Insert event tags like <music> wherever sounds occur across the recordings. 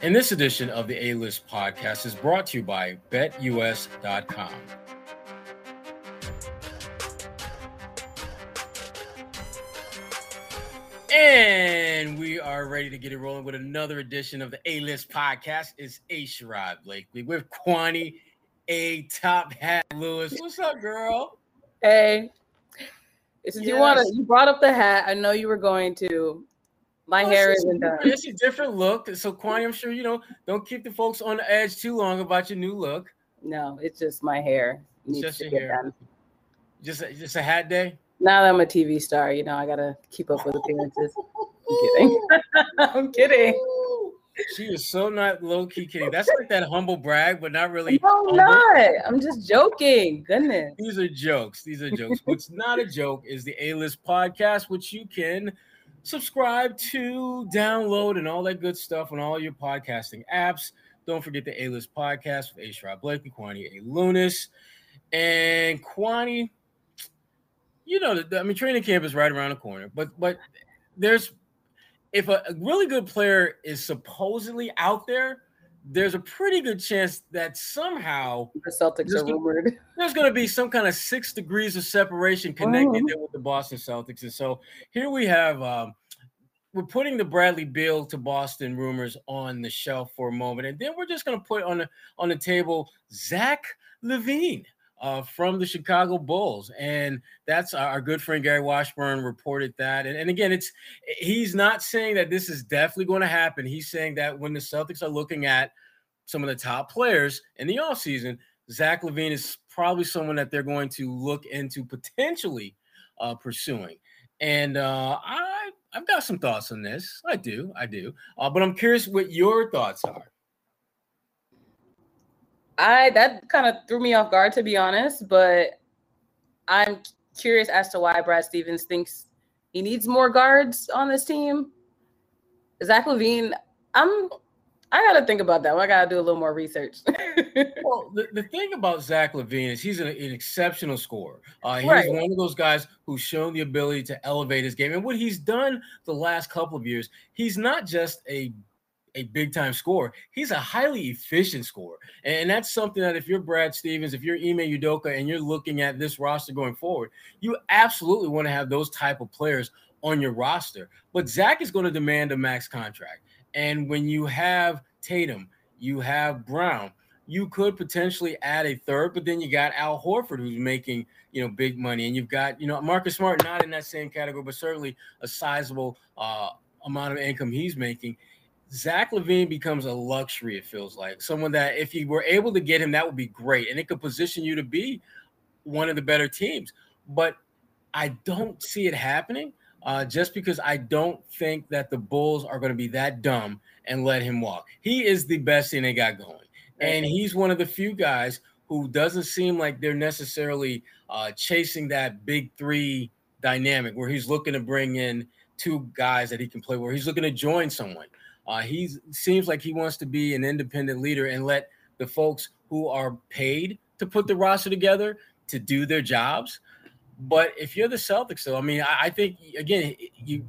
And this edition of the A List podcast is brought to you by BetUS.com. And we are ready to get it rolling with another edition of the A List podcast. It's A Sherrod Blakely with Kwani A Top Hat Lunis. What's up, girl? Hey. Since yes. you want to, you brought up the hat. I know you were going to. My hair isn't done. It's a different look. So, Kwani, I'm sure you know. Don't keep the folks on the edge too long about your new look. No, it's just my hair. It's just your hair. Done. Just, a, just a hat day. Now that I'm a TV star, you know, I gotta keep up with appearances. I'm kidding. <laughs> I'm kidding. She is so not low key kidding. That's like that humble brag, but not really. No, I'm not. I'm just joking. Goodness. These are jokes. These are jokes. What's not a joke is the A List podcast, which you can subscribe to, download, and all that good stuff on all your podcasting apps. Don't forget the A List podcast with A. Sherrod Blakely, Kwani A. Lunis. And Kwani, you know, I mean, training camp is right around the corner, but but there's if a, a really good player is supposedly out there, there's a pretty good chance that somehow the Celtics are rumored. There's going to be some kind of six degrees of separation connected oh. with the Boston Celtics, and so here we have. Um, we're putting the Bradley Beal to Boston rumors on the shelf for a moment, and then we're just going to put on the on the table Zach LaVine uh, from the Chicago Bulls, and that's our good friend Gary Washburn reported that. And, and again, it's he's not saying that this is definitely going to happen. He's saying that when the Celtics are looking at some of the top players in the offseason, Zach LaVine is probably someone that they're going to look into potentially uh, pursuing. And uh, I I've got some thoughts on this. I do, I do. Uh, but I'm curious what your thoughts are. I that kind of threw me off guard to be honest, but I'm curious as to why Brad Stevens thinks he needs more guards on this team. Zach LaVine, I'm I gotta think about that. I gotta do a little more research. <laughs> well, the, the thing about Zach LaVine is he's an, an exceptional scorer. Uh, he's right. one of those guys who's shown the ability to elevate his game. And what he's done the last couple of years, he's not just a a big time scorer. He's a highly efficient scorer. And that's something that if you're Brad Stevens, if you're Ime Udoka and you're looking at this roster going forward, you absolutely want to have those type of players on your roster. But Zach is going to demand a max contract. And when you have Tatum, you have Brown, you could potentially add a third, but then you got Al Horford who's making you know big money, and you've got you know Marcus Smart not in that same category, but certainly a sizable uh, amount of income he's making. Zach LaVine becomes a luxury, it feels like. Someone that if you were able to get him, that would be great. And it could position you to be one of the better teams. But I don't see it happening uh, just because I don't think that the Bulls are going to be that dumb and let him walk. He is the best thing they got going. And he's one of the few guys who doesn't seem like they're necessarily uh, chasing that big three dynamic where he's looking to bring in two guys that he can play where he's looking to join someone. Uh, he seems like he wants to be an independent leader and let the folks who are paid to put the roster together to do their jobs. But if you're the Celtics, though, I mean, I, I think again, you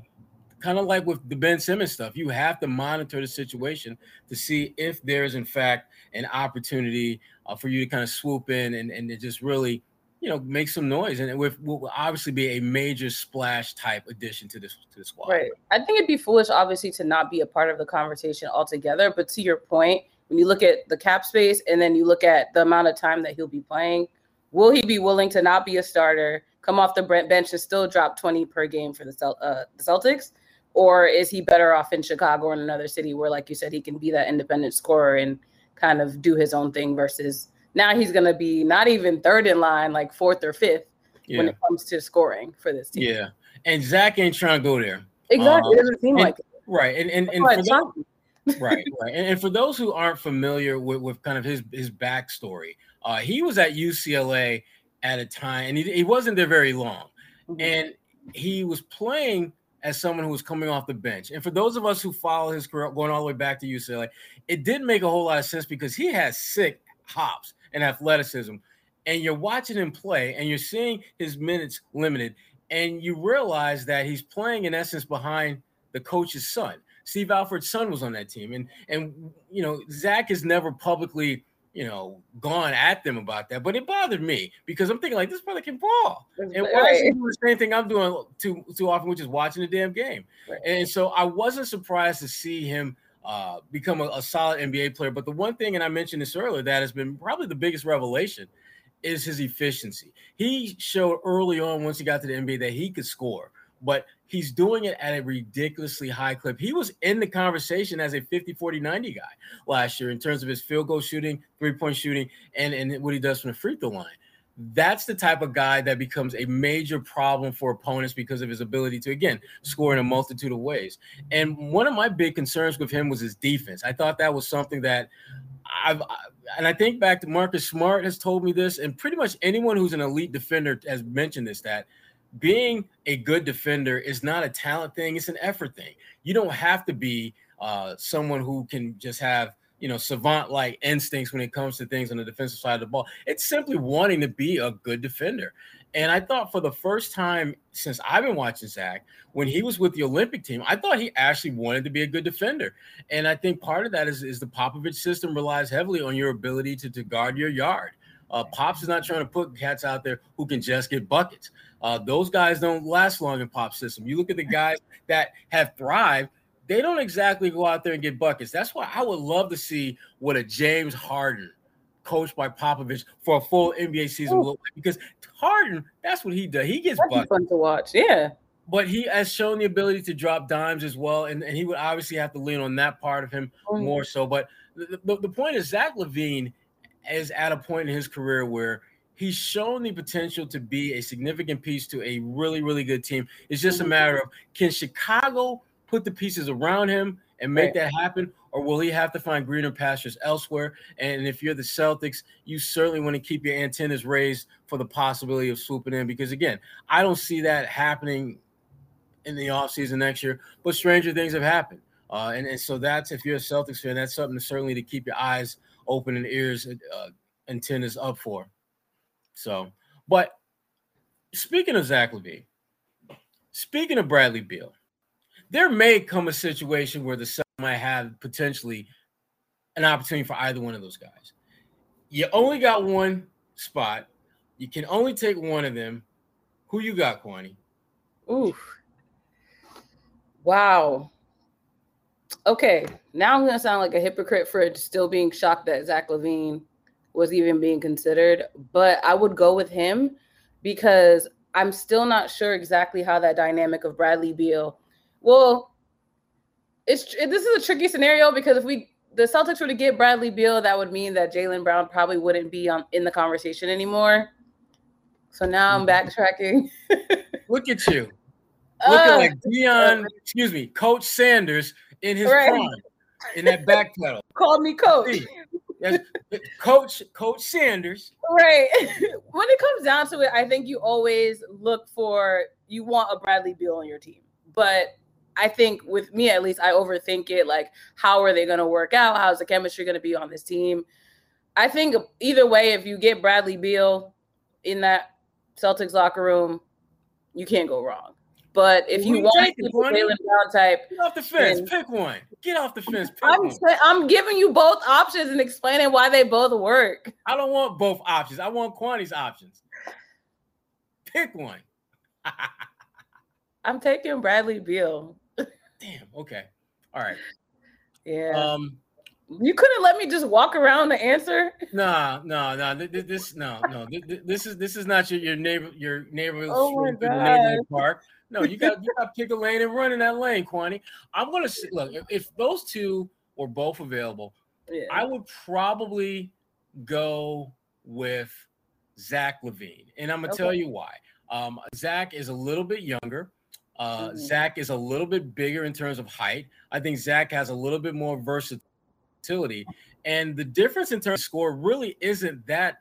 kind of like with the Ben Simmons stuff, you have to monitor the situation to see if there is in fact an opportunity uh, for you to kind of swoop in and, and just really you know, make some noise, and it will obviously be a major splash type addition to this to the squad. Right. I think it'd be foolish, obviously, to not be a part of the conversation altogether. But to your point, when you look at the cap space and then you look at the amount of time that he'll be playing, will he be willing to not be a starter, come off the bench, and still drop twenty per game for the, uh, the Celtics? Or is he better off in Chicago or in another city where, like you said, he can be that independent scorer and kind of do his own thing versus now he's going to be not even third in line, like fourth or fifth yeah. when it comes to scoring for this team. Yeah. And Zach ain't trying to go there. Exactly. Um, it doesn't seem and, like it. Right. And, and, and for those, <laughs> right. Right. And, and, for those who aren't familiar with, with kind of his, his backstory, uh, he was at UCLA at a time and he, he wasn't there very long. Mm-hmm. And he was playing as someone who was coming off the bench. And for those of us who follow his career going all the way back to UCLA, it didn't make a whole lot of sense because he has sick hops and athleticism. And you're watching him play and you're seeing his minutes limited. And you realize that he's playing, in essence, behind the coach's son. Steve Alford's son was on that team, and and you know Zach has never publicly you know gone at them about that, but it bothered me because I'm thinking like this brother can ball, and why right. is he doing the same thing I'm doing too too often, which is watching the damn game. Right. And so I wasn't surprised to see him uh, become a, a, solid NBA player. But the one thing, and I mentioned this earlier, that has been probably the biggest revelation is his efficiency. He showed early on once he got to the NBA that he could score, but he's doing it at a ridiculously high clip. He was in the conversation as a 50, 40, 90 guy last year in terms of his field goal shooting, three point shooting, and, and what he does from the free throw line. That's the type of guy that becomes a major problem for opponents because of his ability to, again, score in a multitude of ways. And one of my big concerns with him was his defense. I thought that was something that I've, and I think back to Marcus Smart has told me this, and pretty much anyone who's an elite defender has mentioned this that being a good defender is not a talent thing; it's an effort thing. You don't have to be uh, someone who can just have you know savant like instincts when it comes to things on the defensive side of the ball. It's simply wanting to be a good defender. And I thought for the first time since I've been watching Zach, when he was with the Olympic team, I thought he actually wanted to be a good defender. And I think part of that is, is the Popovich system relies heavily on your ability to, to guard your yard. Uh, Pops is not trying to put cats out there who can just get buckets. Uh, those guys don't last long in Pop's system. You look at the <laughs> guys that have thrived, they don't exactly go out there and get buckets. That's why I would love to see what a James Harden coached by Popovich for a full NBA season look like because Harden, that's what he does. He gets That'd fun to watch. Yeah. But he has shown the ability to drop dimes as well. And, and he would obviously have to lean on that part of him mm-hmm. more so. But the, the, the point is, Zach LaVine is at a point in his career where he's shown the potential to be a significant piece to a really, really good team. It's just a mm-hmm. matter of can Chicago put the pieces around him and make right. that happen, or will he have to find greener pastures elsewhere? And if you're the Celtics, you certainly want to keep your antennas raised for the possibility of swooping in because, again, I don't see that happening in the offseason next year, but stranger things have happened. Uh, and, and so that's if you're a Celtics fan, that's something to certainly to keep your eyes open and ears uh, antennas up for. So, but speaking of Zach LaVine, speaking of Bradley Beal, there may come a situation where the Celtics might have potentially an opportunity for either one of those guys. You only got one spot. You can only take one of them. Who you got, Kwani? Ooh. Wow. Okay, now I'm gonna sound like a hypocrite for still being shocked that Zach LaVine was even being considered, but I would go with him because I'm still not sure exactly how that dynamic of Bradley Beal well, it's this is a tricky scenario because if we the Celtics were to get Bradley Beal, that would mean that Jaylen Brown probably wouldn't be on in the conversation anymore. So now I'm mm-hmm. backtracking. <laughs> Look at you. Looking uh, like Deion, excuse me, Coach Sanders in his right. prime, in that back pedal. <laughs> Call me coach. Yes, coach, Coach Sanders. Right. <laughs> when it comes down to it, I think you always look for you want a Bradley Beal on your team. But I think with me at least, I overthink it. Like, how are they going to work out? How's the chemistry going to be on this team? I think either way, if you get Bradley Beal in that Celtics locker room, you can't go wrong. But if you, you want to Jaylen Brown type, get off the fence, pick one. Get off the fence. I'm I'm giving you both options and explaining why they both work. I don't want both options. I want Kwani's options. Pick one. I'm taking Bradley Beal. Damn. Okay. All right. Yeah. Um, you couldn't let me just walk around the answer. Nah, no, no. This, this no, no. This, is this is not your, your neighbor your neighborhood oh neighborhood park. No, you got you got to pick a lane and run in that lane, Kwani. I'm gonna see, look if, if those two were both available, yeah. I would probably go with Zach LaVine, and I'm gonna okay. tell you why. Um, Zach is a little bit younger. Uh, mm-hmm. Zach is a little bit bigger in terms of height. I think Zach has a little bit more versatility. And the difference in terms of score really isn't that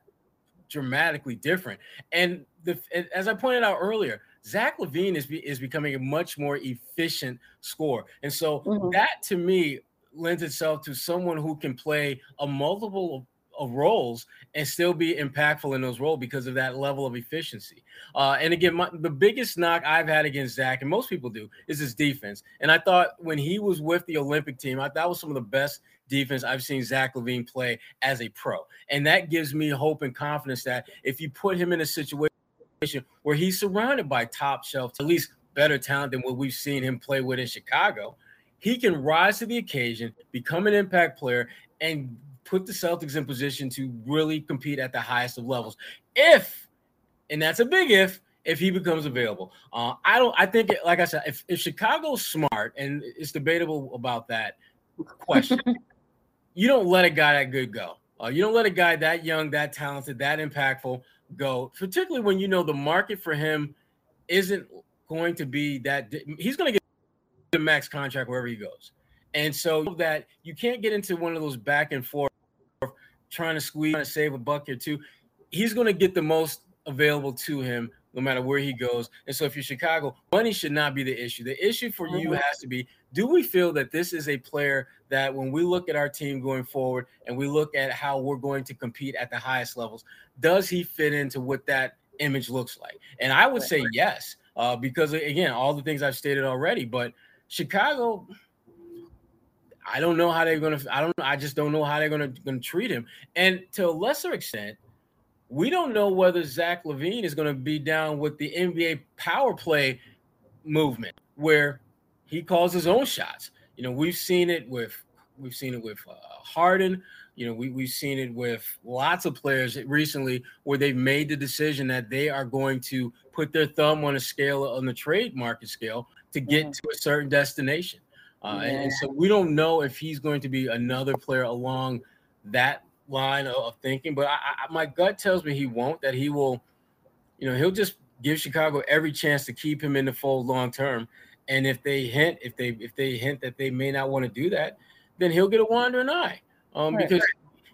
dramatically different. And the, as I pointed out earlier, Zach LaVine is, is becoming a much more efficient scorer. And so mm-hmm. that to me lends itself to someone who can play a multiple of roles and still be impactful in those roles because of that level of efficiency. Uh, and again, my, the biggest knock I've had against Zach, and most people do, is his defense. And I thought when he was with the Olympic team, I, that was some of the best defense I've seen Zach LaVine play as a pro. And that gives me hope and confidence that if you put him in a situation where he's surrounded by top shelf, at least better talent than what we've seen him play with in Chicago, he can rise to the occasion, become an impact player, and put the Celtics in position to really compete at the highest of levels. If, and that's a big if, if he becomes available. Uh, I don't. I think, like I said, if, if Chicago's smart, and it's debatable about that question, <laughs> you don't let a guy that good go. Uh, you don't let a guy that young, that talented, that impactful go. Particularly when you know the market for him isn't going to be that. He's going to get the max contract wherever he goes, and so that you can't get into one of those back and forth trying to squeeze, trying to save a buck or two. He's going to get the most available to him no matter where he goes. And so if you're Chicago, money should not be the issue. The issue for you mm-hmm. has to be do we feel that this is a player that when we look at our team going forward and we look at how we're going to compete at the highest levels, does he fit into what that image looks like? And I would say yes, uh, because again, all the things I've stated already, but Chicago – I don't know how they're gonna. I don't. I just don't know how they're gonna gonna treat him. And to a lesser extent, we don't know whether Zach LaVine is gonna be down with the NBA power play movement, where he calls his own shots. You know, we've seen it with we've seen it with uh, Harden. You know, we we've seen it with lots of players recently where they've made the decision that they are going to put their thumb on a scale on the trade market scale to get mm-hmm. to a certain destination. Uh, yeah. and, and, so we don't know if he's going to be another player along that line of, of thinking. But I, I, my gut tells me he won't. That he will, you know, he'll just give Chicago every chance to keep him in the fold long term. And if they hint, if they if they hint that they may not want to do that, then he'll get a wandering eye. Um, right. because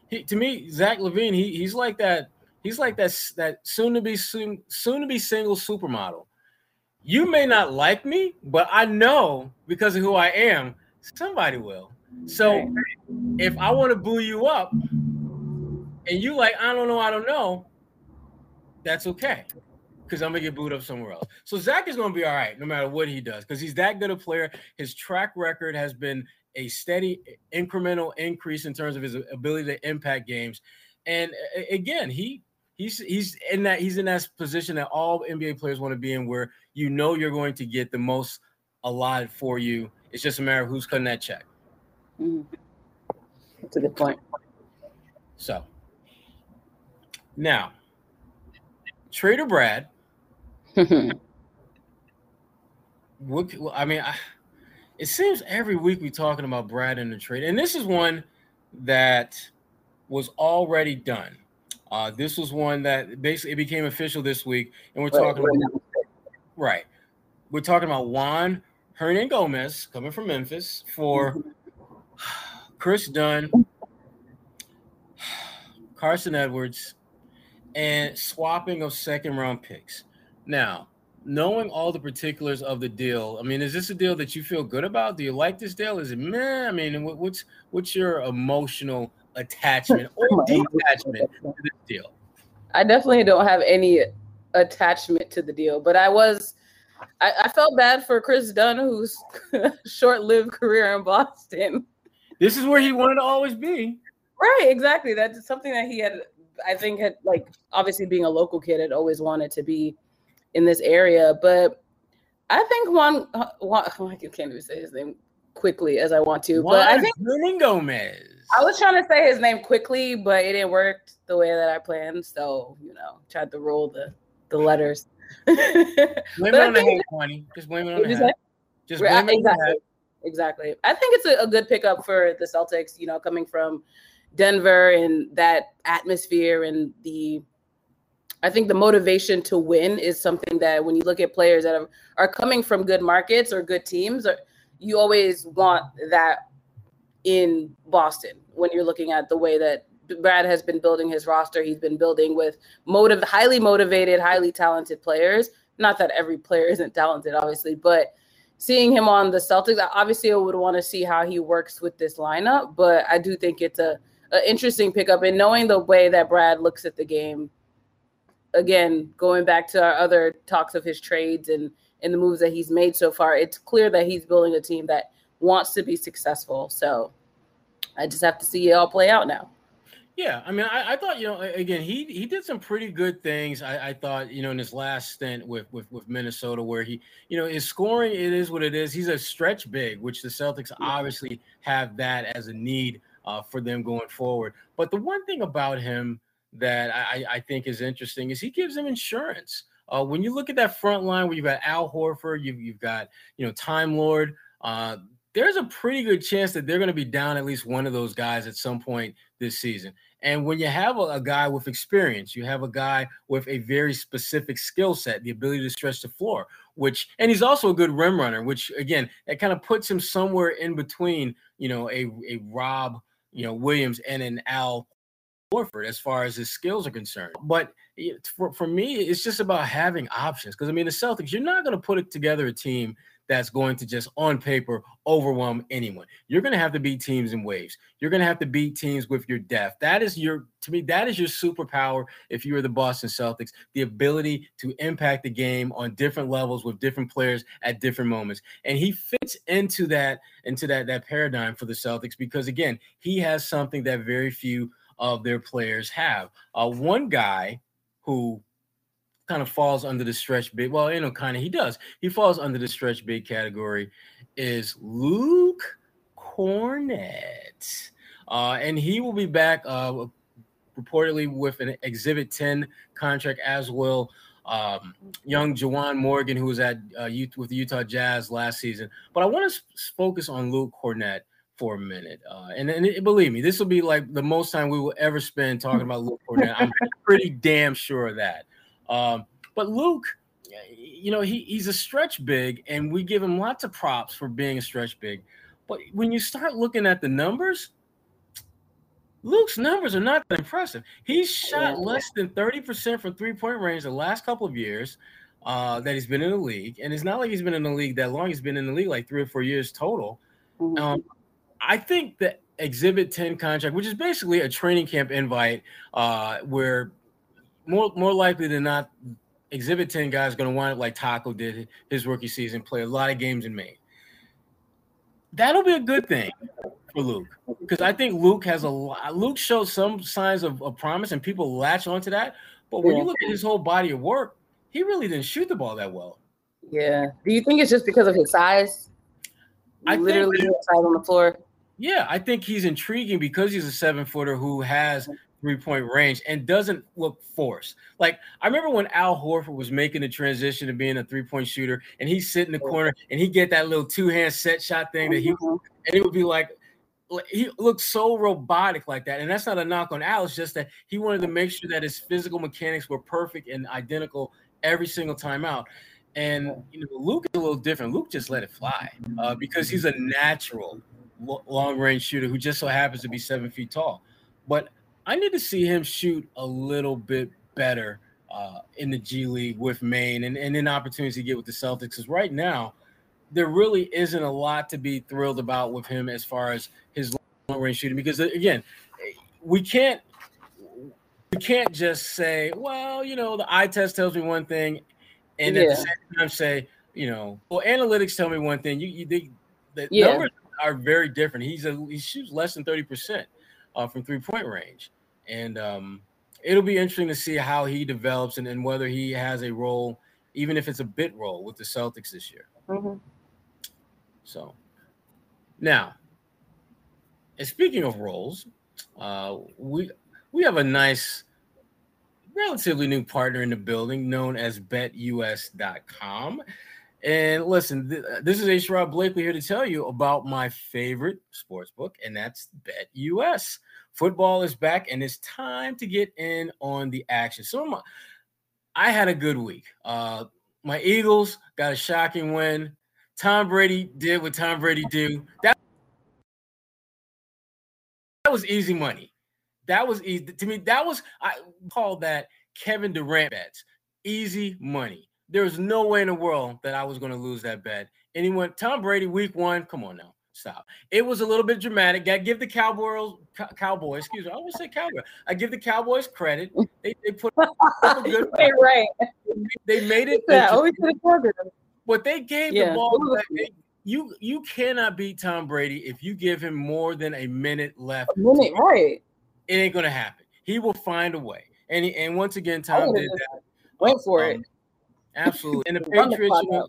he, to me, Zach LaVine, he he's like that. He's like that that soon to be soon soon to be single supermodel you may not like me, but I know because of who I am, somebody will. So if I want to boo you up and you like, I don't know, I don't know, that's okay. Because I'm gonna get booed up somewhere else. So Zach is gonna be all right no matter what he does, because he's that good a player. His track record has been a steady incremental increase in terms of his ability to impact games. And again, he he's he's in that he's in that position that all NBA players want to be in, where you know you're going to get the most allotted for you. It's just a matter of who's cutting that check. Mm-hmm. That's a good point. So now, Trader Brad. <laughs> what I mean, I, it seems every week we're talking about Brad and the trade, and this is one that was already done. Uh, this was one that basically it became official this week, and we're talking right. about right. We're talking about Juan Hernangomez coming from Memphis for Kris Dunn, <sighs> Carson Edwards, and swapping of second round picks. Now, knowing all the particulars of the deal, I mean, is this a deal that you feel good about? Do you like this deal? Is it man? I mean, what's what's your emotional attachment or detachment to this deal? I definitely don't have any attachment to the deal, but I was I, I felt bad for Kris Dunn, whose <laughs> short-lived career in Boston. This is where he wanted to always be. Right, exactly. That's something that he had I think had like obviously being a local kid had always wanted to be in this area, but I think Juan, uh, <laughs> Juan oh, I can't even say his name quickly as I want to, Juan but I think Gomez. I was trying to say his name quickly, but it didn't work the way that I planned. So you know, tried to roll the the letters. <laughs> blame it on the head, Twenty. Just blame it uh, on the head. Just blame it exactly. Exactly. I think it's a, a good pickup for the Celtics. You know, coming from Denver and that atmosphere and the I think the motivation to win is something that when you look at players that are, coming from good markets or good teams, you always want that in Boston when you're looking at the way that Brad has been building his roster. He's been building with motive, highly motivated, highly talented players. Not that every player <laughs> isn't talented, obviously, but seeing him on the Celtics, obviously, I would want to see how he works with this lineup. But I do think it's a, an interesting pickup. And knowing the way that Brad looks at the game, again, going back to our other talks of his trades and and the moves that he's made so far, it's clear that he's building a team that wants to be successful. So I just have to see it all play out now. Yeah, I mean, I, I, thought you know, again, he he did some pretty good things. I, I, thought you know in his last stint with, with with Minnesota, where he you know his scoring it is what it is. He's a stretch big, which the Celtics obviously have that as a need uh, for them going forward. But the one thing about him that I, I think is interesting is he gives them insurance. Uh, when you look at that front line where you've got Al Horford, you've, you've got you know Time Lord. Uh, there's a pretty good chance that they're going to be down at least one of those guys at some point this season. And when you have a, a guy with experience, you have a guy with a very specific skill set, the ability to stretch the floor, which, and he's also a good rim runner, which again, that kind of puts him somewhere in between, you know, a, a Rob, you know, Williams and an Al Horford as far as his skills are concerned. But for, for me, it's just about having options. Because I mean, the Celtics, you're not going to put it together a team that's going to just on paper overwhelm anyone. You're going to have to beat teams in waves. You're going to have to beat teams with your depth. That is your to me that is your superpower if you are the Boston Celtics, the ability to impact the game on different levels with different players at different moments. And he fits into that into that that paradigm for the Celtics because again, he has something that very few of their players have. Uh, one guy who kind of falls under the stretch big. Well, you know, kind of he does. He falls under the stretch big category. Is Luke Kornet. uh, and he will be back uh, reportedly with an Exhibit 10 contract as well. Um, young Juwan Morgan, who was at uh, with the Utah Jazz last season. But I want to focus on Luke Kornet for a minute. Uh, and, and it, believe me, this will be like the most time we will ever spend talking about Luke Kornet. I'm <laughs> pretty damn sure of that. Um, but Luke, you know, he, he's a stretch big, and we give him lots of props for being a stretch big. But when you start looking at the numbers, Luke's numbers are not that impressive. He's shot less than 30% from three point range the last couple of years uh, that he's been in the league. And it's not like he's been in the league that long. He's been in the league like three or four years total. Mm-hmm. Um, I think the Exhibit 10 contract, which is basically a training camp invite uh, where more more likely than not, Exhibit 10 guy is going to wind up like Tacko did his rookie season, play a lot of games in Maine. That'll be a good thing for Luke because I think Luke has a lot. Luke shows some signs of, of promise and people latch onto that. But when yeah. you look at his whole body of work, he really didn't shoot the ball that well. Yeah. Do you think it's just because of his size? I literally think, on the floor. Yeah, I think he's intriguing because he's a seven footer who has three point range and doesn't look forced. Like I remember when Al Horford was making the transition to being a three point shooter, and he'd sit in the corner and he get that little two hand set shot thing that he mm-hmm. and it would be like he looked so robotic like that. And that's not a knock on Al. It's just that he wanted to make sure that his physical mechanics were perfect and identical every single time out. And you know, Luke is a little different. Luke just let it fly uh, because he's a natural long range shooter who just so happens to be seven feet tall. But I need to see him shoot a little bit better uh, in the G League with Maine and, and in opportunities to get with the Celtics. Because right now, there really isn't a lot to be thrilled about with him as far as his long range shooting. Because uh, again, we can't we can't just say, well, you know, the eye test tells me one thing, and yeah. at the same time say, you know, well, analytics tell me one thing. You, you the, the yeah. numbers are very different. He's a he shoots less than thirty percent uh, from three point range and um, it'll be interesting to see how he develops and, and whether he has a role, even if it's a bit role with the Celtics this year. Mm-hmm. So now, and speaking of roles, uh, we we have a nice, relatively new partner in the building known as BetUS.com. And listen, th- this is A. Sherrod Blakely here to tell you about my favorite sports book, and that's BetUS. Football is back, and it's time to get in on the action. So my, I had a good week. Uh, my Eagles got a shocking win. Tom Brady did what Tom Brady do. That, that was easy money. That was easy to me. That was I call that Kevin Durant bets. Easy money. There was no way in the world that I was going to lose that bet. Anyone, Tom Brady, week one, come on now. Stop. It was a little bit dramatic. I give the Cowboys, Cowboys, excuse me, I always say Cowboy. I give the Cowboys credit. They, they put a <laughs> good right. They made it. Yeah, always But they gave yeah. the ball back. They, you you cannot beat Tom Brady if you give him more than a minute left. A minute, right? It ain't gonna happen. He will find a way. And he, and once again, Tom did that. Wait for um, it. Absolutely. And the Patriots, you know,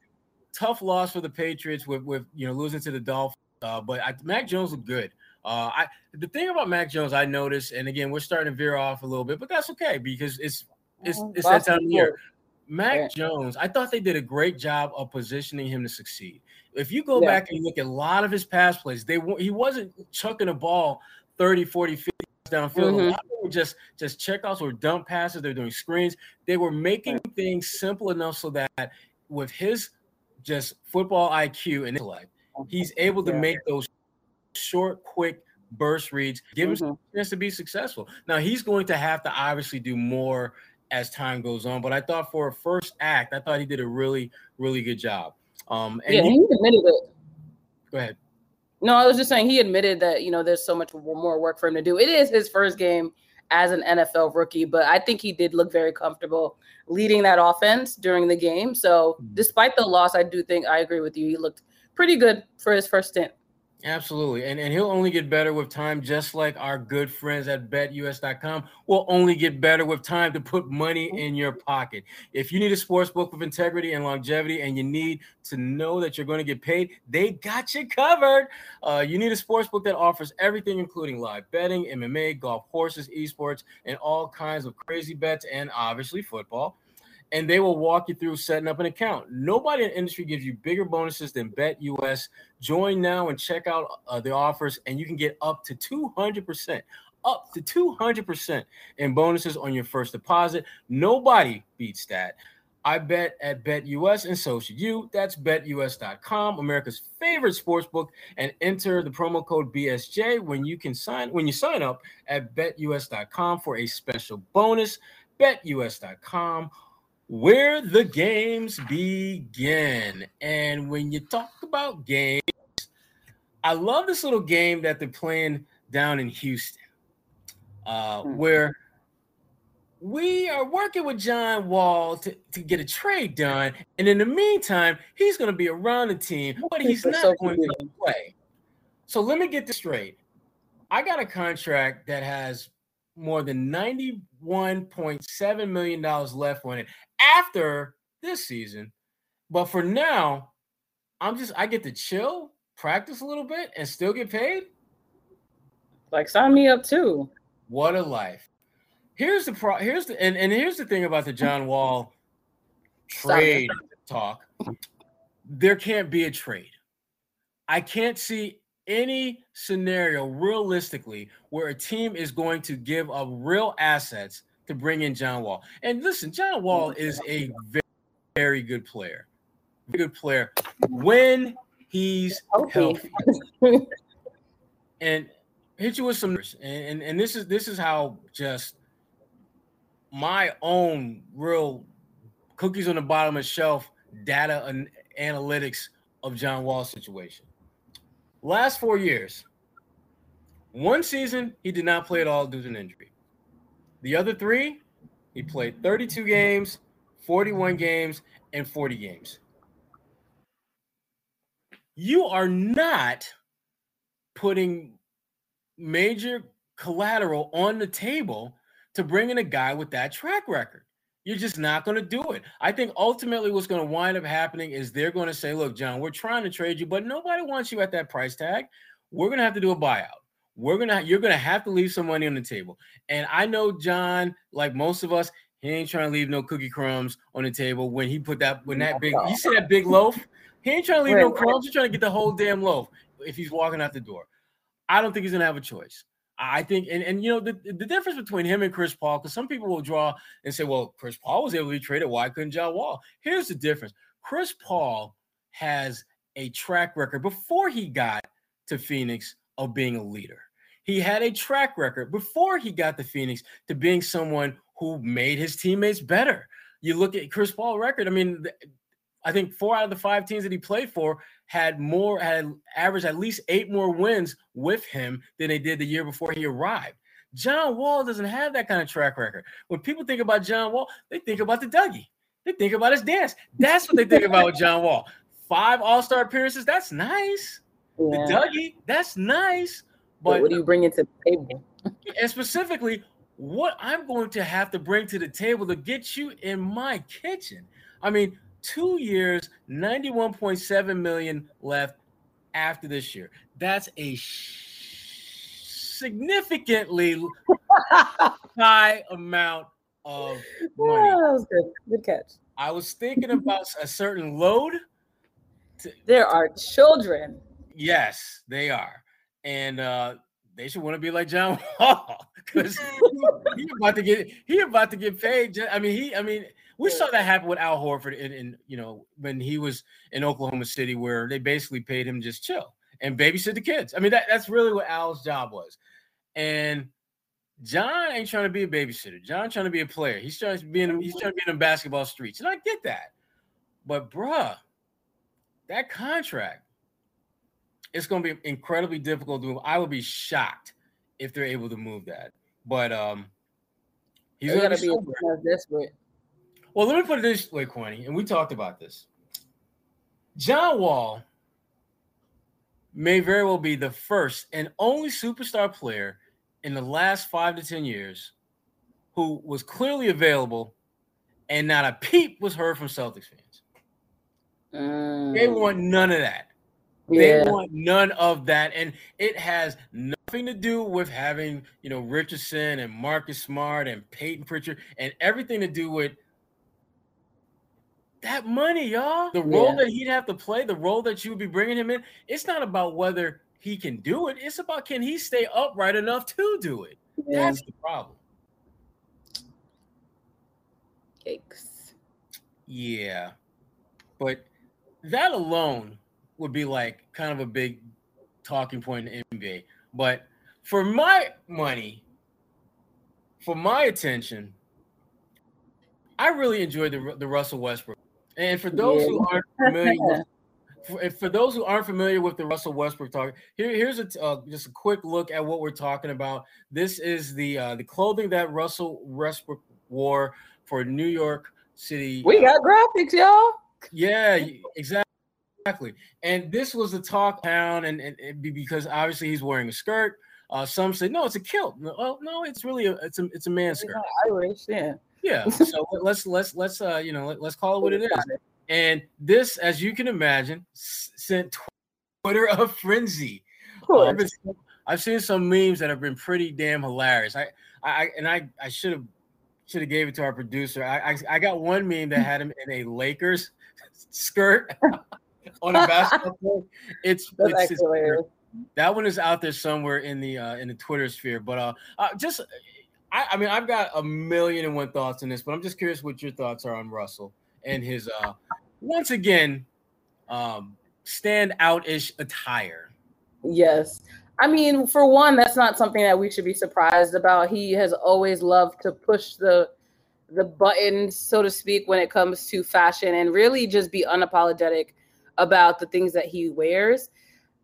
tough loss for the Patriots with with you know losing to the Dolphins. Uh, but I, Mac Jones looked good. Uh, I the thing about Mac Jones, I noticed, and again, we're starting to veer off a little bit, but that's okay because it's it's mm-hmm. it's that time of year. Mac yeah. Jones, I thought they did a great job of positioning him to succeed. If you go yeah. back and look at a lot of his pass plays, they he wasn't chucking a ball 30, 40, 50 downfield. Mm-hmm. A lot of them were just just checkouts or dump passes. They're doing screens. They were making things simple enough so that with his just football IQ and intellect, he's able to yeah. make those short, quick burst reads, give mm-hmm. him a chance to be successful. Now he's going to have to obviously do more as time goes on, but I thought for a first act, I thought he did a really, really good job. Um, and yeah, he, he admitted it. Go ahead. No, I was just saying he admitted that you know there's so much more work for him to do. It is his first game as an NFL rookie, but I think he did look very comfortable leading that offense during the game. So, mm-hmm. despite the loss, I do think I agree with you. He looked pretty good for his first stint. Absolutely. And, and he'll only get better with time, just like our good friends at betus.com will only get better with time to put money in your pocket. If you need a sports book with integrity and longevity and you need to know that you're going to get paid, they got you covered. Uh, you need a sports book that offers everything, including live betting, MMA, golf, horses, esports, and all kinds of crazy bets, and obviously football and they will walk you through setting up an account. Nobody in the industry gives you bigger bonuses than BetUS. Join now and check out uh, the offers, and you can get up to 200%, up to 200% in bonuses on your first deposit. Nobody beats that. I bet at BetUS, and so should you. That's betus.com, America's favorite sports book, and enter the promo code BSJ when you can sign when you sign up at betus.com for a special bonus. BetUS.com where the games begin. And when you talk about games, I love this little game that they're playing down in Houston, uh, hmm. where we are working with John Wall to, to get a trade done. And in the meantime, he's going to be around the team, but he's not so going to play. So let me get this straight. I got a contract that has more than $91.7 million left on it after this season. But for now, I'm just I get to chill, practice a little bit, and still get paid. Like sign me up too. What a life. Here's the pro here's the and, and here's the thing about the John Wall trade talk. There can't be a trade. I can't see any scenario realistically where a team is going to give up real assets to bring in John Wall. And listen, John Wall is a very, very good player. Very good player when he's healthy. <laughs> and hit you with some and, and and this is this is how just my own real cookies on the bottom of the shelf data and analytics of John Wall's situation. Last four years, one season he did not play at all due to an injury. The other three, he played 32 games, 41 games, and 40 games. You are not putting major collateral on the table to bring in a guy with that track record. You're just not going to do it. I think ultimately what's going to wind up happening is they're going to say, look, John, we're trying to trade you, but nobody wants you at that price tag. We're going to have to do a buyout we're gonna you're gonna have to leave some money on the table. And I know John, like most of us, he ain't trying to leave no cookie crumbs on the table when he put that when that big you see that big loaf. He ain't trying to leave no crumbs. He's trying to get the whole damn loaf if he's walking out the door. I don't think he's gonna have a choice. I think, and, and you know, the, the difference between him and Chris Paul, because some people will draw and say, well, Chris Paul was able to be traded. Why couldn't John Wall? Here's the difference Chris Paul has a track record before he got to Phoenix of being a leader. He had a track record before he got to Phoenix to being someone who made his teammates better. You look at Chris Paul record. I mean, I think four out of the five teams that he played for had more had averaged at least eight more wins with him than they did the year before he arrived. John Wall doesn't have that kind of track record. When people think about John Wall, they think about the Dougie. They think about his dance. That's what they think <laughs> about with John Wall. Five All Star appearances. That's nice. Yeah. The Dougie. That's nice. But what do you bring into the table? <laughs> and specifically, what I'm going to have to bring to the table to get you in my kitchen. I mean, two years, 91.7 million left after this year. That's a significantly <laughs> high amount of money. that was good. Good catch. I was thinking about a certain load. To, there are children. Yes, they are. And uh, they should want to be like John <laughs> Wall because he about to get he about to get paid. I mean, he I mean, we saw that happen with Al Horford in, in you know when he was in Oklahoma City, where they basically paid him just chill and babysit the kids. I mean, that, that's really what Al's job was. And John ain't trying to be a babysitter. John trying to be a player. He's trying to be in he's trying to be in the basketball streets. And I get that. But bruh, that contract it's going to be incredibly difficult to move. I would be shocked if they're able to move that. But um, he's going to be desperate. Well, let me put it this way, Kwani, and we talked about this. John Wall may very well be the first and only superstar player in the last five to ten years who was clearly available and not a peep was heard from Celtics fans. Mm. They want none of that. Yeah. They want none of that. And it has nothing to do with having, you know, Richardson and Marcus Smart and Payton Pritchard and everything to do with that money, y'all. The role yeah. that he'd have to play, the role that you would be bringing him in, it's not about whether he can do it. It's about can he stay upright enough to do it. Yeah. That's the problem. Yikes. Yeah. But that alone would be like kind of a big talking point in the NBA. But for my money, for my attention, I really enjoyed the, the Russell Westbrook. And for those yeah. who aren't familiar with for, for, those who aren't familiar with the Russell Westbrook talk, here, here's a uh, just a quick look at what we're talking about. This is the uh, the clothing that Russell Westbrook wore for New York City. We got graphics, y'all. Yeah, exactly. Exactly. And this was the talk town, and, and, and, because obviously he's wearing a skirt. Uh, some say no, it's a kilt. Oh no, it's really a it's a it's a man skirt. Irish, yeah. Yeah. So let's let's let's uh you know let, us call it what it is. And this, as you can imagine, sent Twitter a frenzy. Uh, I've, been, I've seen some memes that have been pretty damn hilarious. I I and I I should have should have gave it to our producer. I, I I got one meme that had him in a Lakers skirt <laughs> on a basketball <laughs> court. It's, it's, it's that one is out there somewhere in the uh, in the Twitter sphere. But uh, uh just I, I, mean I've got a million and one thoughts on this, but I'm just curious what your thoughts are on Russell and his uh once again um stand out ish attire. Yes. I mean, for one, that's not something that we should be surprised about. He has always loved to push the the buttons, so to speak, when it comes to fashion and really just be unapologetic about the things that he wears.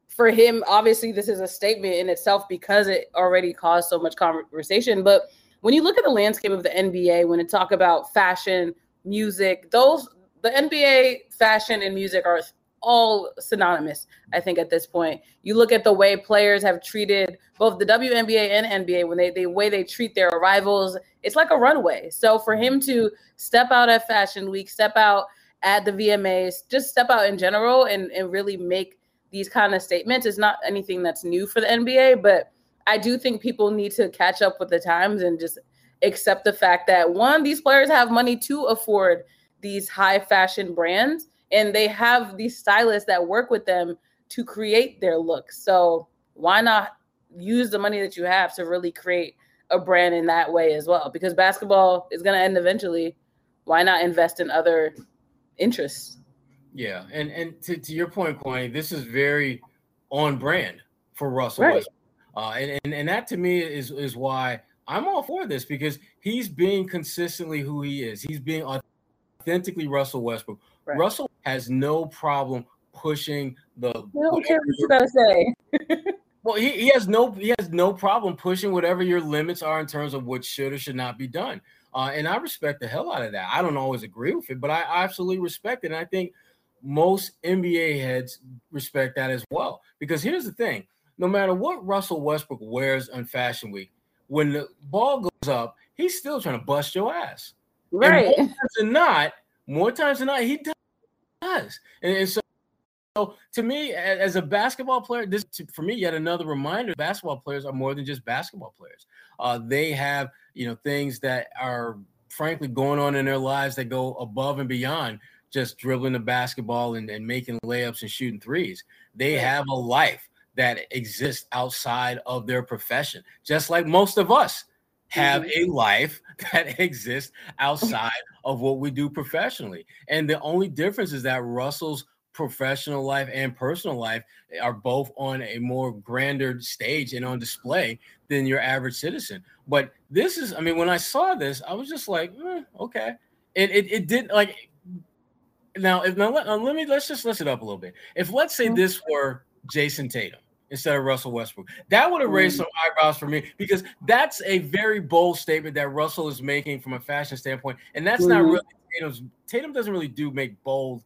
For him, obviously, this is a statement in itself because it already caused so much conversation. But when you look at the landscape of the NBA, when it talk about fashion, music, those the NBA fashion and music are all synonymous, I think, at this point. You look at the way players have treated both the WNBA and NBA when they the way they treat their rivals, it's like a runway. So for him to step out at Fashion Week, step out at the VMAs, just step out in general and, and really make these kind of statements. It's not anything that's new for the NBA, but I do think people need to catch up with the times and just accept the fact that one, these players have money to afford these high fashion brands and they have these stylists that work with them to create their looks. So why not use the money that you have to really create a brand in that way as well? Because basketball is going to end eventually. Why not invest in other interests. Yeah, and and to, to your point, Kwani, this is very on brand for Russell right. Westbrook. Uh, and, and and that to me is is why I'm all for this because he's being consistently who he is. He's being authentically Russell Westbrook. Right. Russell has no problem pushing the. I don't care what you gotta say. <laughs> well, he, he has no he has no problem pushing whatever your limits are in terms of what should or should not be done. Uh, and I respect the hell out of that. I don't always agree with it, but I, I absolutely respect it. And I think most NBA heads respect that as well. Because here's the thing: no matter what Russell Westbrook wears on Fashion Week, when the ball goes up, he's still trying to bust your ass. Right. And more times than not, more times than not, he does. And, and so, so, to me, as a basketball player, this for me yet another reminder: basketball players are more than just basketball players. Uh, they have you know things that are frankly going on in their lives that go above and beyond just dribbling the basketball and, and making layups and shooting threes. They have a life that exists outside of their profession, just like most of us have mm-hmm. a life <laughs> that exists outside of what we do professionally. And the only difference is that Russell's professional life and personal life are both on a more grander stage and on display than your average citizen. But this is, I mean, when I saw this, I was just like, eh, okay. It, it, it did like now if now let, uh, let me let's just listen up a little bit. If let's say mm-hmm. this were Jayson Tatum instead of Russell Westbrook, that would have raised mm. some eyebrows for me because that's a very bold statement that Russell is making from a fashion standpoint, and that's mm-hmm. not really Tatum's. Tatum doesn't really do make bold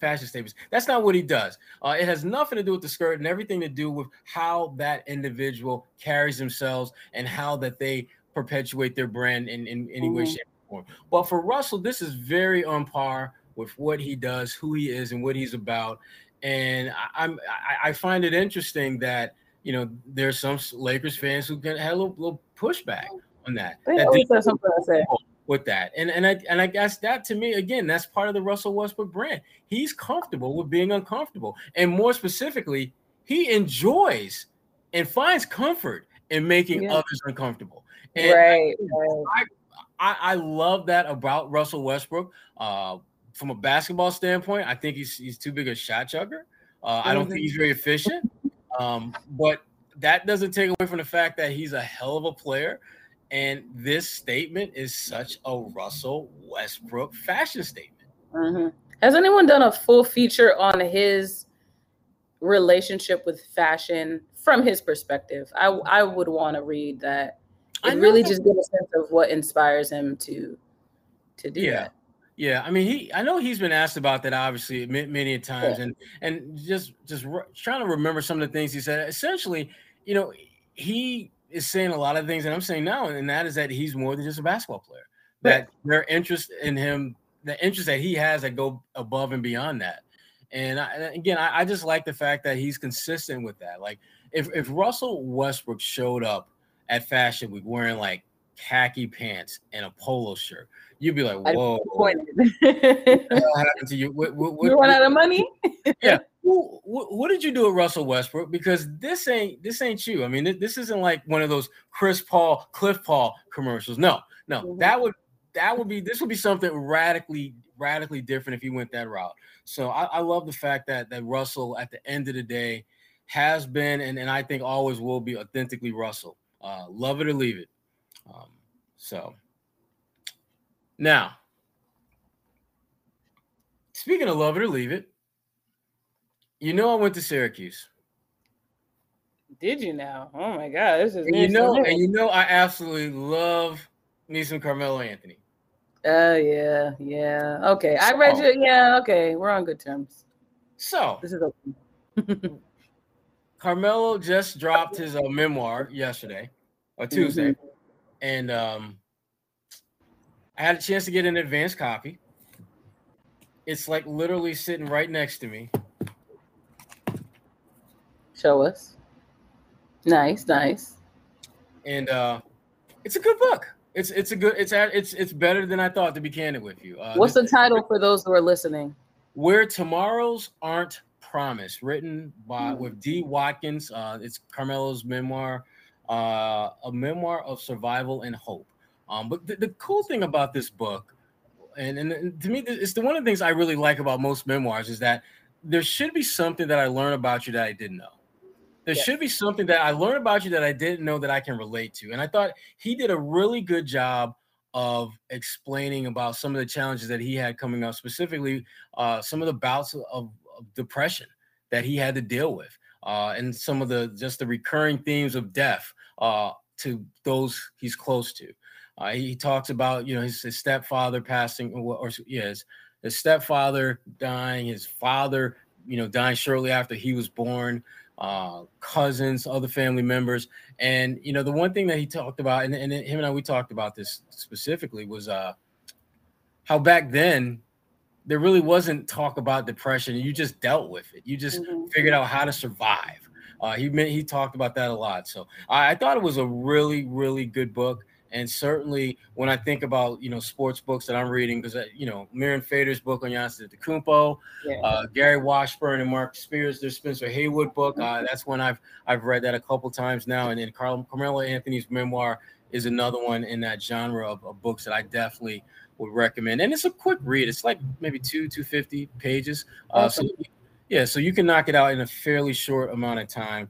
fashion statements. That's not what he does. Uh, it has nothing to do with the skirt and everything to do with how that individual carries themselves and how that they perpetuate their brand in, in any mm-hmm. way, shape, or form. But for Russell, this is very on par with what he does, who he is, and what he's about. And I, I'm I, I find it interesting that you know there's some Lakers fans who can have a little, little pushback on that. They that always something say <laughs> with that. And and I and I guess that to me again, that's part of the Russell Westbrook brand. He's comfortable with being uncomfortable, and more specifically, he enjoys and finds comfort in making yeah. others uncomfortable. And right. I, I, I love that about Russell Westbrook. Uh, from a basketball standpoint, I think he's he's too big a shot chugger. Uh, I don't think he's very efficient. Um, but that doesn't take away from the fact that he's a hell of a player. And this statement is such a Russell Westbrook fashion statement. Mm-hmm. Has anyone done a full feature on his relationship with fashion from his perspective? I I would want to read that. I really just get a sense of what inspires him to to do yeah. that. Yeah, I mean, he. I know he's been asked about that obviously many, many times, yeah. and and just just re- trying to remember some of the things he said. Essentially, you know, he is saying a lot of things, and I'm saying now, and that is that he's more than just a basketball player. That their interest in him, the interest that he has, that go above and beyond that. And, I, again, I, I, just like the fact that he's consistent with that. Like, if if Russell Westbrook showed up at Fashion Week wearing like khaki pants and a polo shirt, you'd be like, "Whoa!" what happened to you? What, what, you run out of money? yeah, what, what, did you do with Russell Westbrook? Because this ain't this ain't you. I mean, this isn't like one of those Chris Paul, Cliff Paul commercials. No, no, mm-hmm. that would that would be this would be something radically radically different if he went that route. So I, I love the fact that that Russell at the end of the day has been and, and I think always will be authentically Russell. Uh, love it or leave it. Um, so now, speaking of love it or leave it, you know, I went to Syracuse. Did you now? Oh my god, this is and you know, and you know, I absolutely love me some Carmelo Anthony. Oh uh, yeah, yeah. Okay, I read you. Yeah, okay, we're on good terms. So this is okay. <laughs> Carmelo just dropped his uh, memoir yesterday or Tuesday, mm-hmm. and um, I had a chance to get an advanced copy. It's like literally sitting right next to me. Show us. Nice, nice. And uh it's a good book. It's it's a good it's it's it's better than I thought to be candid with you. Uh, What's the title for those who are listening? Where Tomorrows Aren't Promised, written by mm. with D. Watkins. Uh, it's Carmelo's memoir, uh, a memoir of survival and hope. Um, but the, the cool thing about this book, and, and, to me, it's the one of the things I really like about most memoirs is that there should be something that I learn about you that I didn't know. There yes. should be something that I learned about you that I didn't know that I can relate to. And I thought he did a really good job of explaining about some of the challenges that he had coming up, specifically uh, some of the bouts of, of, depression that he had to deal with, uh, and some of the just the recurring themes of death uh, to those he's close to. Uh, he talks about you know his, his stepfather passing, or, or yes, his stepfather dying, his father you know dying shortly after he was born uh, cousins, other family members. And you know, the one thing that he talked about, and, and him and I we talked about this specifically, was uh, how back then there really wasn't talk about depression. You just dealt with it. You just mm-hmm. figured out how to survive. Uh, he meant he talked about that a lot. So I, I thought it was a really, really good book. And certainly, when I think about you know sports books that I'm reading, because uh, you know Mirin Fader's book on Giannis Antetokounmpo, yeah. uh, Gary Washburn and Mark Spears, their Spencer Haywood book. Uh, that's one I've I've read that a couple times now, and then Carl, Carmelo Anthony's memoir is another one in that genre of, of, books that I definitely would recommend. And it's a quick read. It's like maybe two two fifty pages. Uh, so yeah, so you can knock it out in a fairly short amount of time.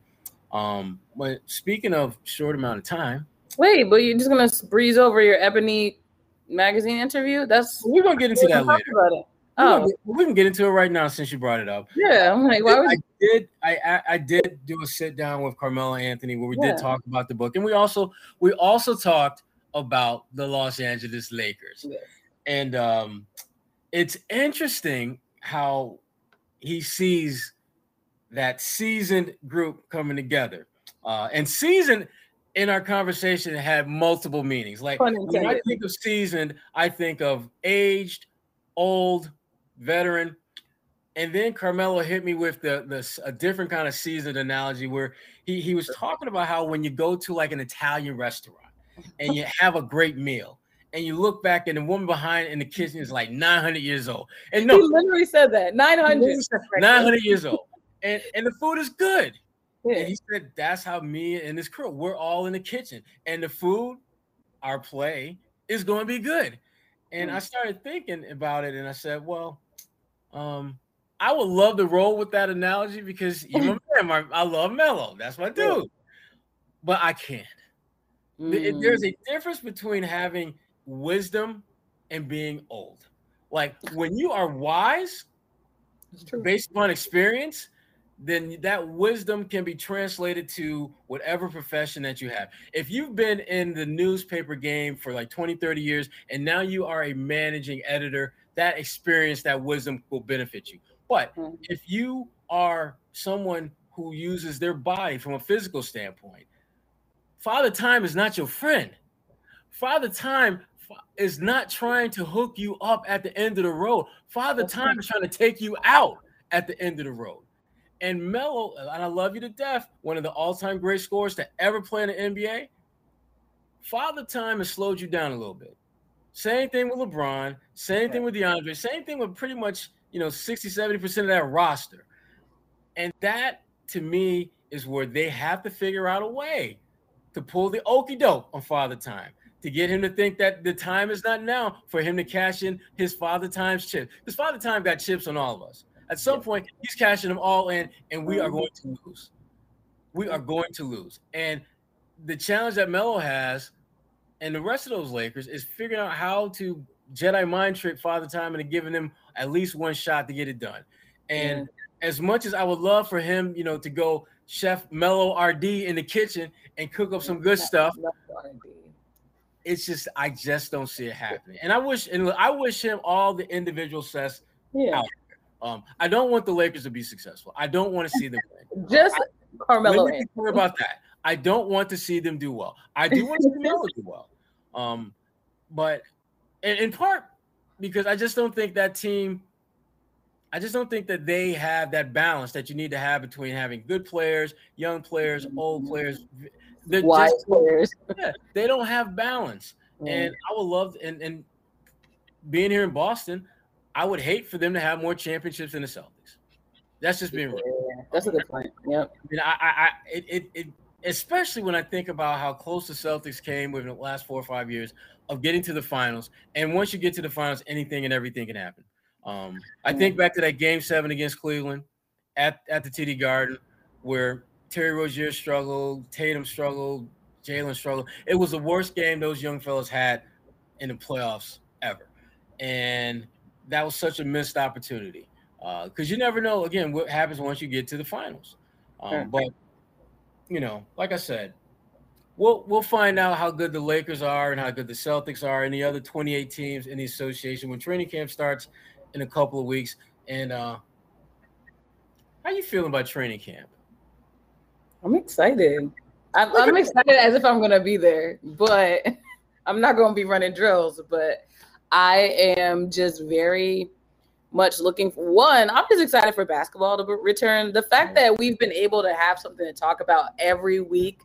Um, but speaking of short amount of time Wait, but you're just gonna breeze over your Ebony magazine interview? That's we're gonna get into that later. About it. Oh, we can get into it right now since you brought it up. Yeah, I'm like, why would I did I, I did do a sit down with Carmelo Anthony where we yeah. did talk about the book, and we also we also talked about the Los Angeles Lakers, yeah. and um, it's interesting how he sees that seasoned group coming together, uh, and seasoned in our conversation had multiple meanings. Like when I think of seasoned, I think of aged, old, veteran. And then Carmelo hit me with the, the a different kind of seasoned analogy where he, he was talking about how when you go to like an Italian restaurant and you have a great meal and you look back and the woman behind in the kitchen is like 900 years old. And no, he literally said that 900. 900 years old. And, and the food is good. Yeah. And he said that's how me and his crew we're all in the kitchen, and the food, our play is going to be good. And mm. I started thinking about it, and I said, well, um, I would love to roll with that analogy because you <laughs> man, I love Melo. That's my dude, but I can't. Mm. There's a difference between having wisdom and being old. Like when you are wise, based upon experience, then that wisdom can be translated to whatever profession that you have. If you've been in the newspaper game for like 20, 30 years, and now you are a managing editor, that experience, that wisdom will benefit you. But mm-hmm. if you are someone who uses their body from a physical standpoint, Father Time is not your friend. Father Time is not trying to hook you up at the end of the road. Father Time is trying to take you out at the end of the road. And Melo, and I love you to death, one of the all-time great scorers to ever play in the NBA. Father time has slowed you down a little bit. Same thing with LeBron, same thing with DeAndre, same thing with pretty much, you know, 60, 70% of that roster. And that to me is where they have to figure out a way to pull the okey doke on Father Time, to get him to think that the time is not now for him to cash in his Father Time's chip. His Father Time got chips on all of us. At some point, he's cashing them all in, and we are mm-hmm. going to lose. We are going to lose. And the challenge that Melo has and the rest of those Lakers is figuring out how to Jedi mind trick Father Time and giving them at least one shot to get it done. And yeah. as much as I would love for him, you know, to go Chef Melo RD in the kitchen and cook up some good stuff, it's just I just don't see it happening. And I wish and I wish him all the individual success yeah. out um, I don't want the Lakers to be successful. I don't want to see them win. <laughs> Just I, Carmelo. Let me be clear about that. I don't want to see them do well. I do want to see Melo do well. Um, but in, in part because I just don't think that team. I just don't think that they have that balance that you need to have between having good players, young players, old players, They're wise just, players. <laughs> Yeah, they don't have balance. Mm. And I would love and and being here in Boston, I would hate for them to have more championships than the Celtics. That's just being real. Yeah, that's a good point. Yep. I mean, I, I, it, it, it, especially when I think about how close the Celtics came within the last four or five years of getting to the finals. And once you get to the finals, anything and everything can happen. Um, I think back to that game seven against Cleveland at, at the TD Garden where Terry Rozier struggled, Tatum struggled, Jaylen struggled. It was the worst game those young fellas had in the playoffs ever, and that was such a missed opportunity because uh, you never know again what happens once you get to the finals. Um, sure. But you know, like I said, we'll we'll find out how good the Lakers are and how good the Celtics are and the other 28 teams in the association when training camp starts in a couple of weeks. And uh how you feeling about training camp? I'm excited. I'm, I'm excited as if I'm gonna be there, but <laughs> I'm not gonna be running drills. But I am just very much looking for one. I'm just excited for basketball to return. The fact that we've been able to have something to talk about every week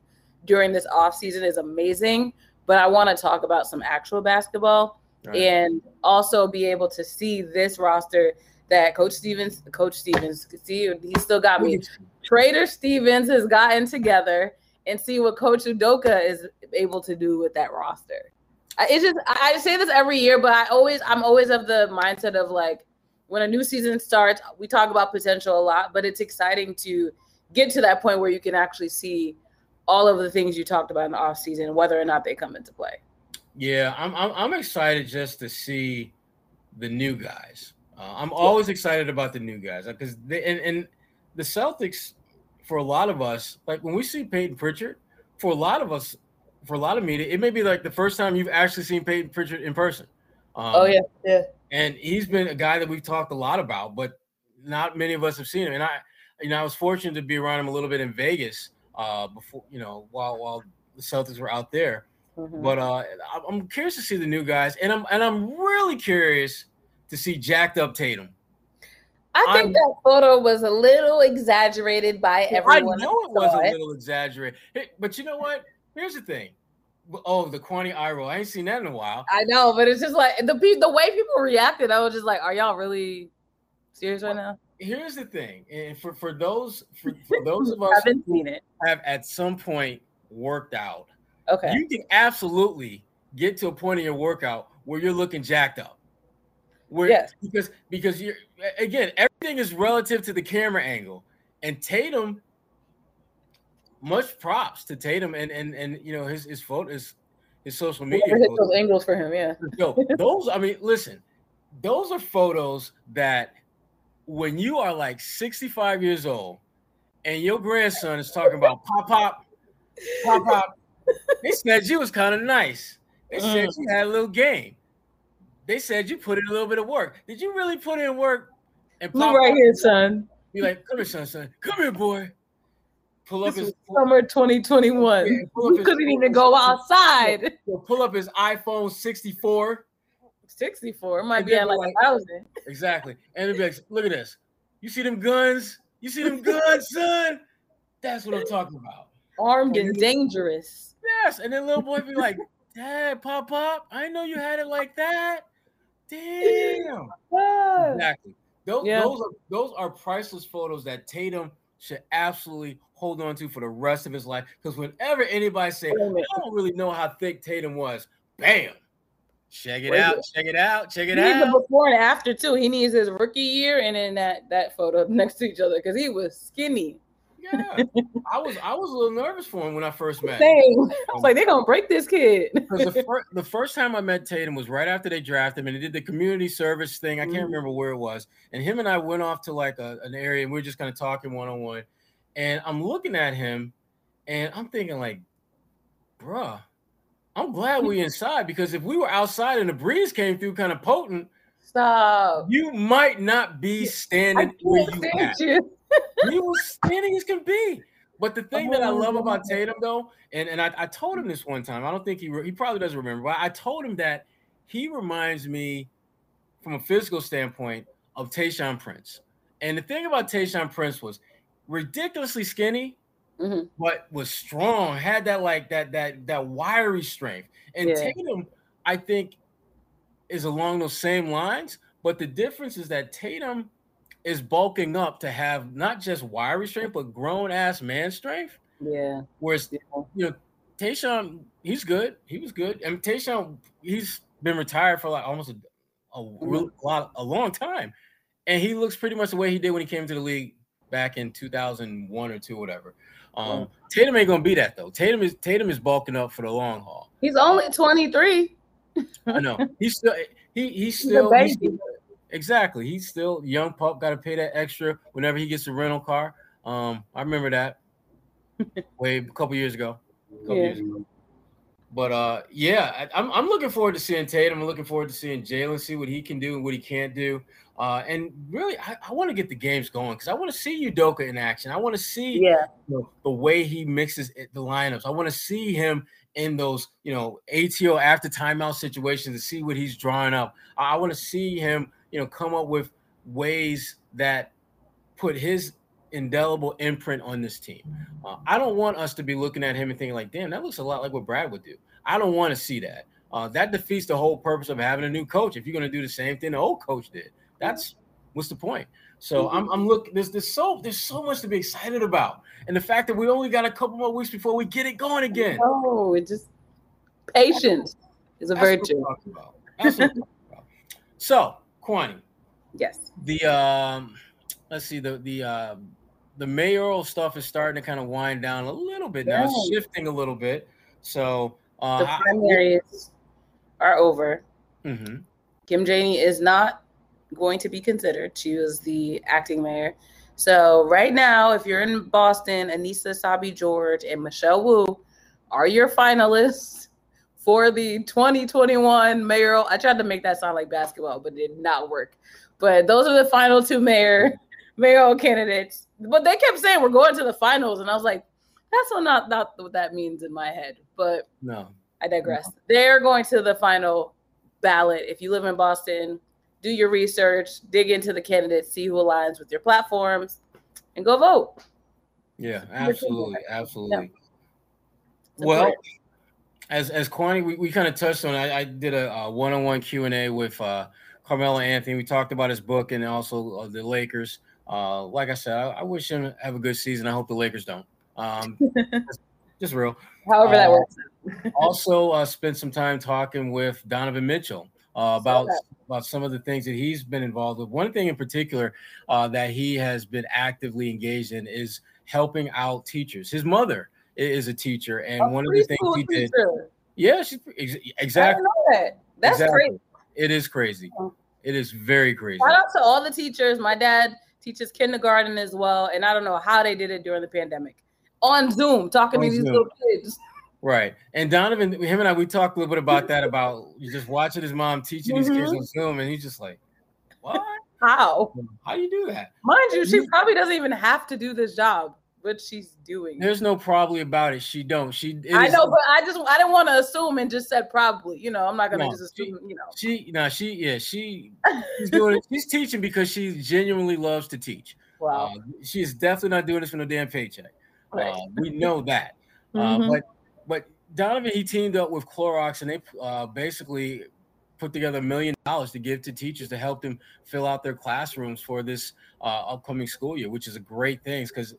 during this off season is amazing. But I want to talk about some actual basketball right. and also be able to see this roster that Coach Stevens, Coach Stevens, see he still got me. Trader Stevens has gotten together and see what Coach Udoka is able to do with that roster. It's just I say this every year, but I always I'm always of the mindset of like when a new season starts, we talk about potential a lot, but it's exciting to get to that point where you can actually see all of the things you talked about in the off season, whether or not they come into play. Yeah, I'm I'm, I'm excited just to see the new guys. Uh, I'm always excited about the new guys because they and, and the Celtics, for a lot of us, like when we see Payton Pritchard, for a lot of us, for a lot of media, it may be like the first time you've actually seen Payton Pritchard in person. Um, oh yeah, yeah. And he's been a guy that we've talked a lot about, but not many of us have seen him. And I, you know, I was fortunate to be around him a little bit in Vegas uh, before you know while while the Celtics were out there. Mm-hmm. But uh, I'm curious to see the new guys, and I'm and I'm really curious to see jacked up Tatum. I think I'm, that photo was a little exaggerated by everyone. I know it was a little exaggerated, but you know what? Here's the thing. Oh, the Kwani eye roll. I ain't seen that in a while. I know, but it's just like the the way people reacted. I was just like, "Are y'all really serious right now?" here's the thing, and for for those for, for <laughs> those of us haven't seen it have at some point worked out. Okay, you can absolutely get to a point in your workout where you're looking jacked up. Where, yes, because because you're again everything is relative to the camera angle, and Tatum. Much props to Tatum and and and you know his his photo his his social media. Hit those angles for him, yeah. Yo, those I mean, listen, those are photos that when you are like 65 years old and your grandson is talking about pop pop, pop pop, they said you was kind of nice. They said you had a little game. They said you put in a little bit of work. Did you really put in work? And pop right here, son. Be like, come here, son, son. Come here, boy. Pull up this his summer 2021. Yeah, couldn't even go outside. Pull up his iPhone 64 64. It might and be at like, like a thousand. Exactly. And it'd be like, look at this. You see them guns? You see them guns, son? That's what I'm talking about. Armed and, and dangerous. Yes. And then little boy be like, <laughs> Dad, pop pop, I know you had it like that. Damn. exactly. Those, yeah. those are those are priceless photos that Tatum should absolutely hold on to for the rest of his life. Because whenever anybody say, I don't really know how thick Tatum was, bam, Check it out. Check it out. Check it he out. Before and after too. He needs his rookie year and then that that photo next to each other because he was skinny. Yeah, I was I was a little nervous for him when I first met. Same. I was um, like, they're gonna break this kid. Because the, fir- the first time I met Tatum was right after they drafted him, and he did the community service thing. I can't mm remember where it was. And him and I went off to like a, an area, and we were just kind of talking one on one. And I'm looking at him, and I'm thinking like, bruh I'm glad we <laughs> inside because if we were outside and the breeze came through kind of potent, stop. You might not be standing where you at. You. You was standing as can be. But the thing that I love about Tatum, though, and, and I, I told him this one time, I don't think he he probably doesn't remember, but I told him that he reminds me, from a physical standpoint, of Tayshaun Prince. And the thing about Tayshaun Prince was ridiculously skinny, mm-hmm. but was strong, had that like that that that wiry strength. And yeah. Tatum, I think, is along those same lines. But the difference is that Tatum is bulking up to have not just wiry strength, but grown ass man strength. Yeah. Whereas yeah. you know, Tayshaun, he's good. He was good. And Tayshaun, he's been retired for like almost a, a, mm-hmm. a lot, a long time, and he looks pretty much the way he did when he came to the league back in 2001 or two, whatever. Um, Tatum ain't gonna be that though. Tatum is Tatum is bulking up for the long haul. He's only 23. I know <laughs> he's still he he's still, he's still exactly he's still young pup. Got to pay that extra whenever he gets a rental car. Um, I remember that <laughs> way a couple years ago. Couple yeah. years ago. But uh, yeah, I, am I'm looking forward to seeing Tatum. I'm looking forward to seeing Jaylen, see what he can do and what he can't do. Uh, and really, I, I want to get the games going because I want to see Udoka in action. I want to see yeah. the, the way he mixes the lineups. I want to see him in those, you know, ATO after timeout situations to see what he's drawing up. I, I want to see him, you know, come up with ways that put his indelible imprint on this team. Uh, I don't want us to be looking at him and thinking like, damn, that looks a lot like what Brad would do. I don't want to see that. Uh, that defeats the whole purpose of having a new coach. If you're going to do the same thing the old coach did, that's what's the point. So I'm, I'm looking. There's, there's so there's so much to be excited about, and the fact that we only got a couple more weeks before we get it going again. Oh, it just patience is a virtue. so, Kwani. Yes. The um, let's see the the uh, the mayoral stuff is starting to kind of wind down a little bit now. It's shifting a little bit. So uh, the primaries I, are over. Mm-hmm. Kim Janey is not going to be considered. She was the acting mayor. So right now, if you're in Boston, Annissa Essaibi George and Michelle Wu are your finalists for the 2021 mayoral. I tried to make that sound like basketball, but it did not work. But those are the final two mayor <laughs> mayoral candidates. But they kept saying we're going to the finals, and I was like, that's not not what that means in my head. But no, I digress. No. They're going to the final ballot. If you live in Boston, do your research, dig into the candidates, see who aligns with your platforms, and go vote. Yeah, absolutely, absolutely. Yeah. Well, as as Kwani, we, we kind of touched on. I, I did a, a one-on-one Q and A with uh, Carmelo Anthony. We talked about his book and also uh, the Lakers. Uh, like I said, I, I, wish him have a good season. I hope the Lakers don't. Um, <laughs> just, just real. However that uh, works. <laughs> also, uh, spent some time talking with Donovan Mitchell uh, about about some of the things that he's been involved with. One thing in particular uh, that he has been actively engaged in is helping out teachers. His mother is a teacher, and a one of the things he did. Yeah, she exactly. That. That's exactly. crazy. It is crazy. It is very crazy. Shout out to all the teachers. My dad teaches kindergarten as well, and I don't know how they did it during the pandemic on Zoom, talking on to these little kids. Right. And Donovan, him and I, we talked a little bit <laughs> about that about you just watching his mom teaching mm-hmm. these kids mm-hmm. on Zoom, and he's just like, What? How? How do you do that? Mind you, she probably doesn't even have to do this job, but she's doing. There's no probably about it. She don't. She. I know, but I just I didn't want to assume and just said probably. You know, I'm not gonna no, just assume. She, you know, she no, she yeah, she she's <laughs> doing it. She's teaching because she genuinely loves to teach. Wow. Uh, she is definitely not doing this for no damn paycheck. Right. Uh, we know that. Uh, mm-hmm. but but Donovan, he teamed up with Clorox and they uh, basically put together a million dollars to give to teachers to help them fill out their classrooms for this uh, upcoming school year, which is a great thing. Because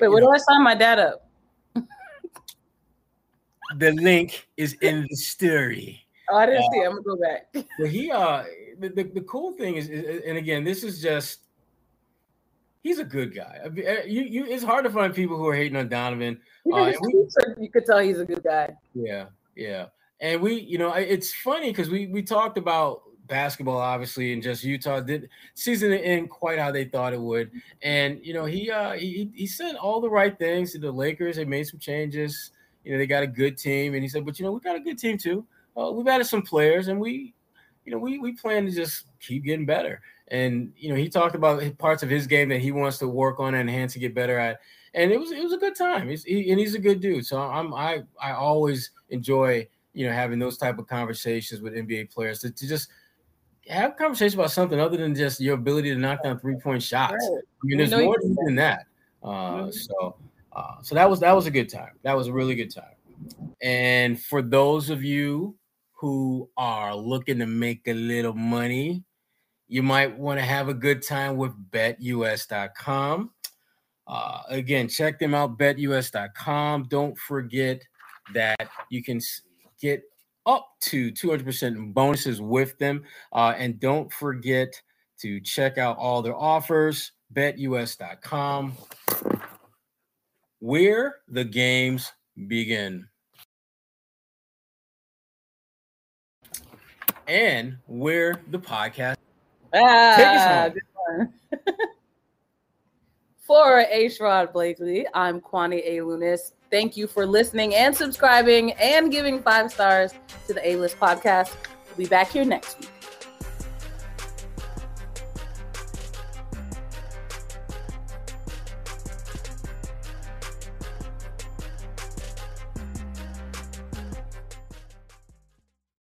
wait, where do I sign my dad up? the link is in the story. Oh, I didn't uh, see it. I'm gonna go back. But he, uh, the, the, the cool thing is, is, and again, this is just he's a good guy. Eh, you, you, it's hard to find people who are hating on Donovan. Uh, we, you could tell he's a good guy. Yeah, yeah. And we, you know, it's funny because we we talked about basketball, obviously, and just Utah did season it in quite how they thought it would. And you know, he uh he he said all the right things to the Lakers. They made some changes. You know, they got a good team, and he said, but you know, we got a good team too. Uh, we've added some players, and we, you know, we we plan to just keep getting better. And you know, he talked about parts of his game that he wants to work on and enhance and get better at. And it was it was a good time. He's, he, and he's a good dude. So I'm I I always enjoy you know having those type of conversations with NBA players to, to just have conversation about something other than just your ability to knock down three point shots. Right. I mean, there's more than that. Uh, mm-hmm. So uh, so that was that was a good time. That was a really good time. And for those of you who are looking to make a little money you might want to have a good time with betus.com. Uh, again, check them out, betus.com. Don't forget that you can get up to 200% bonuses with them. Uh, and don't forget to check out all their offers, betus.com, where the games begin. and where the podcast. Ah, Take us home. <laughs> for A. Sherrod Blakely, I'm Kwani A. Lunis. Thank you for listening and subscribing and giving five stars to the A List podcast. We'll be back here next week.